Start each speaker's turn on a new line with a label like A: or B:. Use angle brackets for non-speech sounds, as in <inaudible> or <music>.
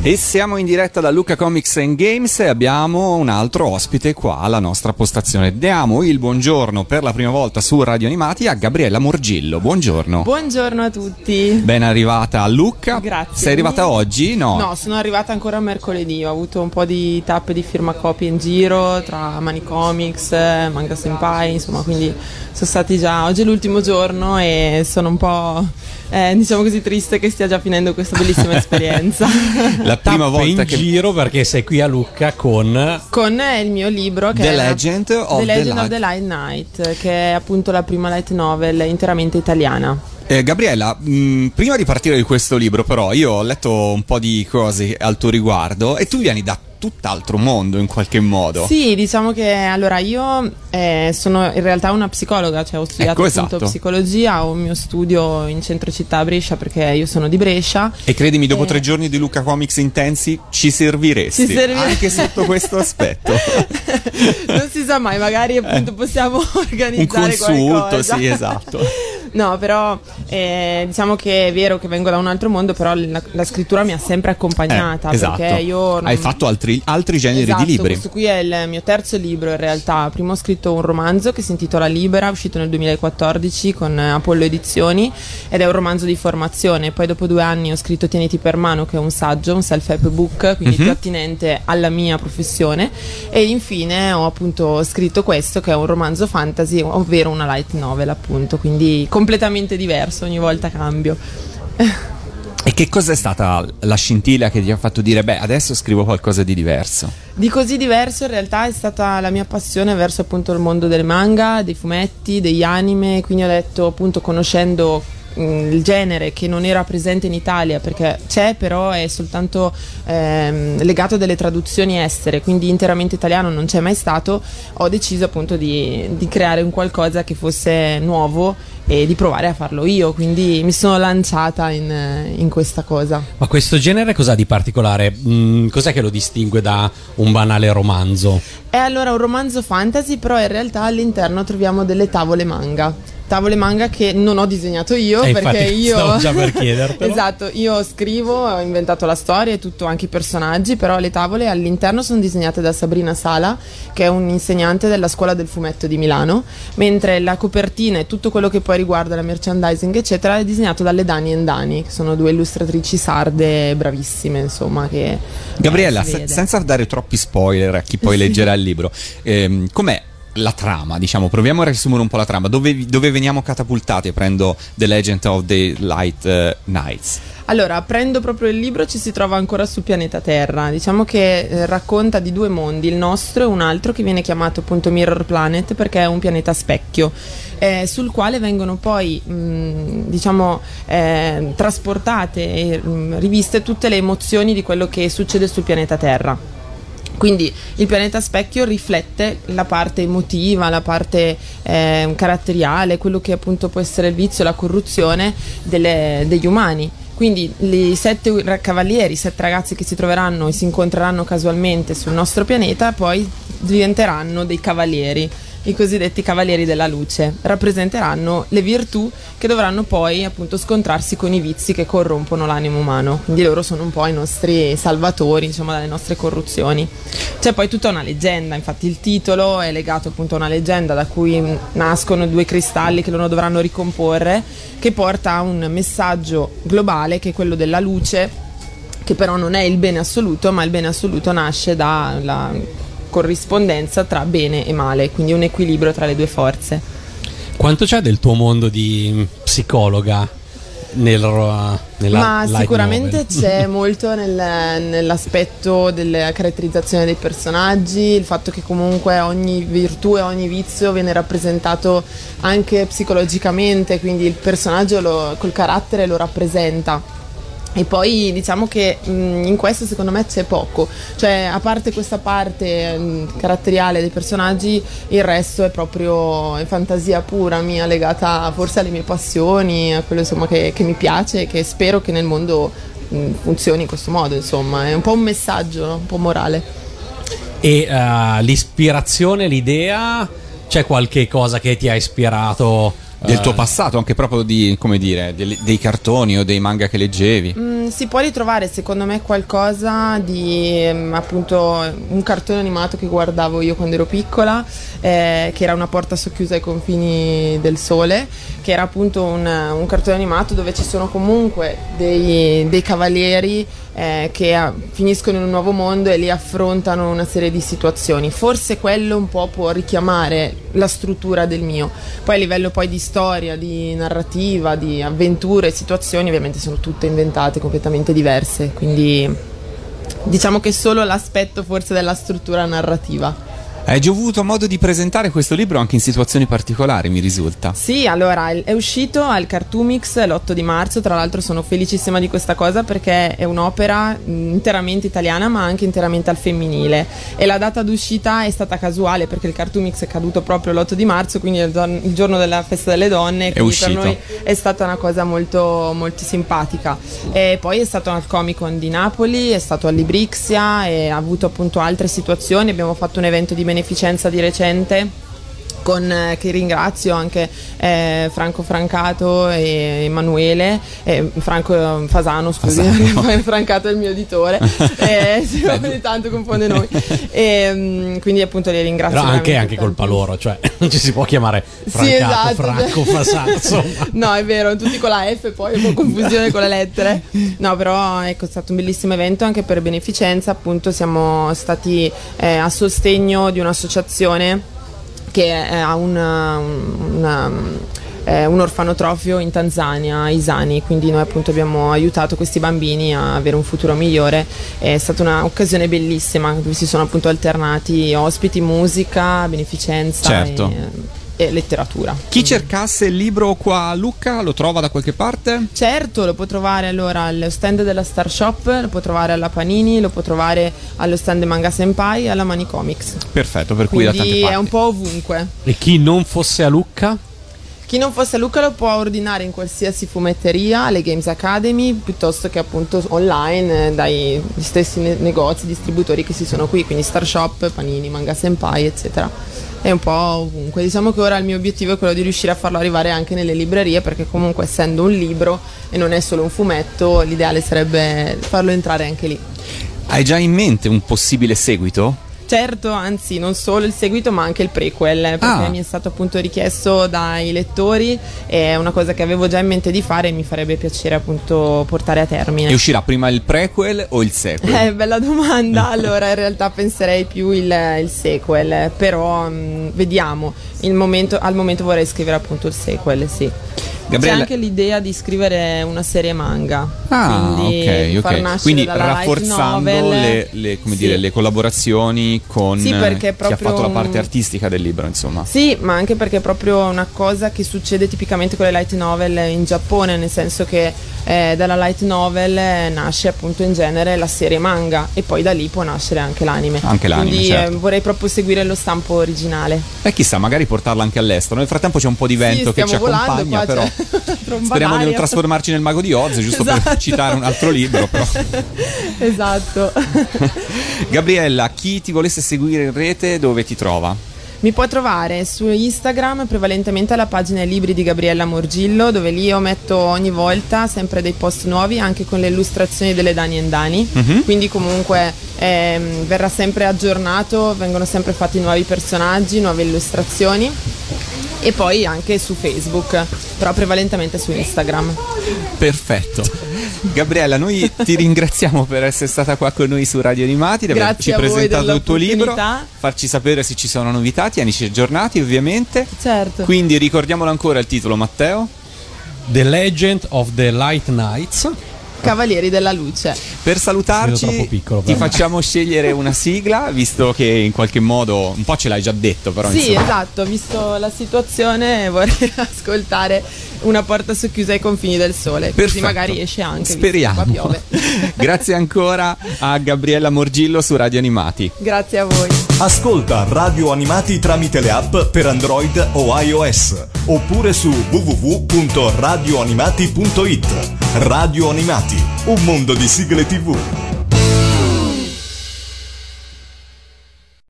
A: E siamo in diretta da Luca Comics and Games e abbiamo un altro ospite qua alla nostra postazione. Diamo il buongiorno per la prima volta su Radio Animati a Gabriella Morgillo. Buongiorno.
B: Buongiorno a tutti.
A: Ben arrivata a Lucca.
B: Grazie.
A: Sei arrivata oggi? No.
B: No, sono arrivata ancora mercoledì. Ho avuto un po' di tappe di firma copie in giro tra Mani Comics, Manga Senpai, insomma, quindi sono stati già. Oggi è l'ultimo giorno e sono un po'. Eh, diciamo così triste che stia già finendo questa bellissima <laughs> esperienza.
A: La prima volta
C: in
A: che
C: giro perché sei qui a Lucca con
B: Con il mio libro che
A: The
B: è la-
A: Legend of
B: The
A: the
B: Legend of
A: Light.
B: the Light Night, che è appunto la prima light novel interamente italiana.
A: Eh, Gabriella, mh, prima di partire di questo libro, però, io ho letto un po' di cose al tuo riguardo e tu vieni da tutt'altro mondo in qualche modo.
B: Sì, diciamo che allora io eh, sono in realtà una psicologa, cioè ho studiato
A: Ecco, esatto.
B: psicologia, ho un mio studio in centro città a Brescia perché io sono di Brescia.
A: E credimi, dopo
B: Eh.
A: tre giorni di Luca Comics intensi ci serviresti
B: Ci serviresti.
A: anche sotto questo aspetto. <laughs>
B: non si sa mai, magari appunto possiamo
A: Un
B: organizzare
A: consulto,
B: qualcosa.
A: sì, esatto. <laughs>
B: No, però eh, diciamo che è vero che vengo da un altro mondo, però la, la scrittura mi ha sempre accompagnata
A: Eh, esatto.
B: perché io
A: Hai fatto altri, altri generi
B: Esatto,
A: di libri.
B: Questo qui è il mio terzo libro in realtà. Prima ho scritto un romanzo che si intitola Libera, uscito nel 2014 con Apollo Edizioni ed è un romanzo di formazione. Poi dopo due anni ho scritto Tieniti per mano che è un saggio, un self-help book, quindi
A: Mhm.
B: più attinente alla mia professione. E infine ho appunto scritto questo che è un romanzo fantasy, ovvero una light novel appunto, quindi completamente diverso, ogni volta cambio.
A: E che cos'è stata la scintilla che ti ha fatto dire, beh, adesso scrivo qualcosa di diverso?
B: Di così diverso in realtà è stata la mia passione verso appunto il mondo del manga, dei fumetti, degli anime, quindi ho detto appunto conoscendo mh, il genere che non era presente in Italia perché c'è però è soltanto ehm, legato a delle traduzioni estere quindi interamente italiano non c'è mai stato ho deciso appunto di, di creare un qualcosa che fosse nuovo e di provare a farlo io quindi mi sono lanciata in, in questa cosa
C: Ma questo genere cos'ha di particolare? Mm, cos'è che lo distingue da un banale romanzo?
B: È allora un romanzo fantasy, però in realtà all'interno troviamo delle tavole manga. Tavole manga che non ho disegnato io
C: Eh,
B: perché io.
C: stavo già per <laughs> chiedertelo.
B: esatto, io scrivo, ho inventato la storia e tutto, anche i personaggi, però le tavole all'interno sono disegnate da Sabrina Sala, che è un'insegnante della scuola del fumetto di Milano, mentre la copertina e tutto quello che poi riguarda la merchandising, eccetera, è disegnato dalle Dani e Dani, che sono due illustratrici sarde bravissime, insomma. Che
A: Gabriella,
B: eh,
A: se- senza dare troppi spoiler a chi poi leggerà il libro, ehm, com'è la trama? Diciamo, proviamo a riassumere un po' la trama. Dove, dove veniamo catapultati? Prendo The Legend of the Light eh, Nights.
B: Allora, prendo proprio il libro, ci si trova ancora sul pianeta Terra. Diciamo che eh, racconta di due mondi, il nostro e un altro che viene chiamato appunto Mirror Planet perché è un pianeta specchio, eh, sul quale vengono poi, mh, diciamo, eh, trasportate e mh, riviste tutte le emozioni di quello che succede sul pianeta Terra. Quindi il pianeta specchio riflette la parte emotiva, la parte eh, caratteriale, quello che appunto può essere il vizio, la corruzione delle- degli umani. Quindi i sette cavalieri, i sette ragazzi che si troveranno e si incontreranno casualmente sul nostro pianeta, poi diventeranno dei cavalieri, i cosiddetti cavalieri della luce. Rappresenteranno le virtù che dovranno poi appunto scontrarsi con i vizi che corrompono l'animo umano. Quindi loro sono un po' i nostri salvatori, insomma, dalle nostre corruzioni. C'è poi tutta una leggenda, infatti il titolo è legato appunto a una leggenda da cui nascono due cristalli che loro dovranno ricomporre, che porta a un messaggio globale che è quello della luce, che però non è il bene assoluto, ma il bene assoluto nasce dalla corrispondenza tra bene e male, quindi un equilibrio tra le due forze.
C: Quanto c'è del tuo mondo di psicologa nel,
B: Ma sicuramente
C: novel?
B: c'è <laughs> molto nel- nell'aspetto della caratterizzazione dei personaggi, il fatto che comunque ogni virtù e ogni vizio viene rappresentato anche psicologicamente, quindi il personaggio lo- col carattere lo rappresenta. E poi diciamo che mh, in questo secondo me c'è poco, cioè a parte questa parte mh, caratteriale dei personaggi, il resto è proprio è fantasia pura mia, legata forse alle mie passioni, a quello insomma che, che mi piace e che spero che nel mondo mh, funzioni in questo modo, insomma, è un po' un messaggio, no? un po' morale.
C: E eh, l'ispirazione, l'idea, c'è qualche cosa che ti ha ispirato
A: Del tuo
C: Eh,
A: passato, anche proprio di, come dire, dei, dei cartoni o dei manga che leggevi.
B: Mm, si può ritrovare secondo me qualcosa di mm, appunto un cartone animato che guardavo io quando ero piccola, eh, che era una porta socchiusa ai confini del sole, che era appunto un, un cartone animato dove ci sono comunque dei, dei cavalieri eh, che ah, finiscono in un nuovo mondo e lì affrontano una serie di situazioni. Forse quello un po' può richiamare la struttura del mio. Poi a livello poi di storia, di narrativa, di avventure, situazioni, ovviamente sono tutte inventate, completamente diverse, quindi diciamo che solo l'aspetto forse della struttura narrativa.
A: Hai già avuto modo di presentare questo libro anche in situazioni particolari, mi risulta.
B: Sì, allora è uscito al Cartoomix l'8 di marzo, tra l'altro sono felicissima di questa cosa perché è un'opera mh, interamente italiana ma anche interamente al femminile e la data d'uscita è stata casuale perché il Cartoomix è caduto proprio l'8 di marzo, quindi il giorno- della festa delle donne, quindi per noi è stata una cosa molto, molto simpatica. E poi è stato al Comic Con di Napoli, è stato all'Ibrixia e ha avuto appunto altre situazioni, abbiamo fatto un evento di beneficenza di recente con, eh, che ringrazio anche eh, Franco Francato e Emanuele, eh, Franco Fasano, scusi,
A: Fasano. <laughs>
B: Francato è il mio editore, <laughs> eh, sì, ogni tanto confonde noi. E, mm, quindi appunto li ringrazio.
C: Però anche, anche colpa loro, cioè <laughs> non ci si può chiamare
B: Sì,
C: Francato,
B: esatto.
C: Franco, Fasano, insomma.
B: No, è vero, tutti con la F, poi un po' confusione con le lettere. No, però ecco, è stato un bellissimo evento anche per beneficenza. Appunto, siamo stati eh, a sostegno di un'associazione che eh, ha una- una- eh, un orfanotrofio in Tanzania, Isani, quindi noi appunto abbiamo aiutato questi bambini a avere un futuro migliore. È stata un'occasione bellissima dove si sono appunto alternati ospiti, musica, beneficenza
A: Certo.
B: e, e letteratura.
A: Chi cercasse il libro qua a Lucca lo trova da qualche parte?
B: Certo, lo può trovare allora allo stand della Star Shop, lo può trovare alla Panini, lo può trovare allo stand Manga Senpai e alla Mani Comics.
A: Perfetto, per cui da tante
B: Quindi
A: parti.
B: è un po' ovunque.
C: E chi non fosse a Lucca?
B: Chi non fosse a Lucca lo può ordinare in qualsiasi fumetteria, alle Games Academy, piuttosto che appunto online eh, dai stessi ne- negozi, distributori che si sono qui, quindi Star Shop, Panini, Manga Senpai, eccetera. È un po' ovunque. Diciamo che ora il mio obiettivo è quello di riuscire a farlo arrivare anche nelle librerie, perché comunque essendo un libro e non è solo un fumetto, l'ideale sarebbe farlo entrare anche lì.
A: Hai già in mente un possibile seguito?
B: Certo, anzi, non solo il seguito, ma anche il prequel, perché
A: Ah.
B: mi è stato appunto richiesto dai lettori, è una cosa che avevo già in mente di fare e mi farebbe piacere appunto portare a termine.
A: E uscirà prima il prequel o il sequel?
B: Eh, bella domanda. <laughs> Allora, in realtà penserei più il, il sequel, però mm, vediamo. Il momento- al momento vorrei scrivere appunto il sequel, sì.
A: Gabriele-
B: C'è anche l'idea di scrivere una serie manga.
A: Ah,
B: quindi
A: ok, ok. Quindi rafforzando le, le- come
B: Sì.
A: dire, le collaborazioni con
B: Sì,
A: eh, chi ha fatto la parte artistica del libro, insomma.
B: Sì, ma anche perché è proprio una cosa che succede tipicamente con le light novel in Giappone, nel senso che eh, dalla light novel eh, nasce appunto in genere la serie manga e poi da lì può nascere anche l'anime.
A: Anche l'anime,
B: Quindi
A: certo.
B: eh, vorrei proprio seguire lo stampo originale.
A: E chissà, magari portarla anche all'estero. Nel frattempo c'è un po' di vento
B: Sì,
A: che ci accompagna,
B: qua,
A: però
B: tromba <laughs>
A: speriamo di non trasformarci nel mago di Oz, giusto per
B: Esatto.
A: citare un altro libro, però. <laughs>
B: esatto. <laughs>
A: Gabriella, chi ti volesse seguire in rete, dove ti trova?
B: Mi puoi trovare su Instagram prevalentemente alla pagina Libri di Gabriella Morgillo, dove lì io metto ogni volta sempre dei post nuovi, anche con le illustrazioni delle Dani and Dani.
A: Mhm.
B: Quindi comunque ehm, verrà sempre aggiornato, vengono sempre fatti nuovi personaggi, nuove illustrazioni. E poi anche su Facebook, però prevalentemente su Instagram.
A: Perfetto. Gabriella, noi ti ringraziamo per essere stata qua con noi su Radio Animati, di
B: Grazie
A: averci presentato il tuo libro, farci sapere se ci sono novità, tienici aggiornati ovviamente.
B: Certo.
A: Quindi ricordiamolo ancora il titolo, Matteo.
C: The Legend of the Light Knights.
B: Cavalieri della Luce.
A: Per salutarci
C: piccolo,
A: ti facciamo scegliere una sigla, visto che in qualche modo un po' ce l'hai già detto, però
B: Sì,
A: insomma.
B: esatto, visto la situazione <laughs> vorrei ascoltare una porta socchiusa ai confini del sole, così
A: Perfetto.
B: magari esce anche, visto che
A: Speriamo.
B: piove. <laughs>
A: Grazie ancora a Gabriella Morgillo su Radio Animati.
B: Grazie a voi.
D: Ascolta Radio Animati tramite le app per Android o iOS oppure su www.radioanimati.it. Radio Animati, un mondo di sigle TV.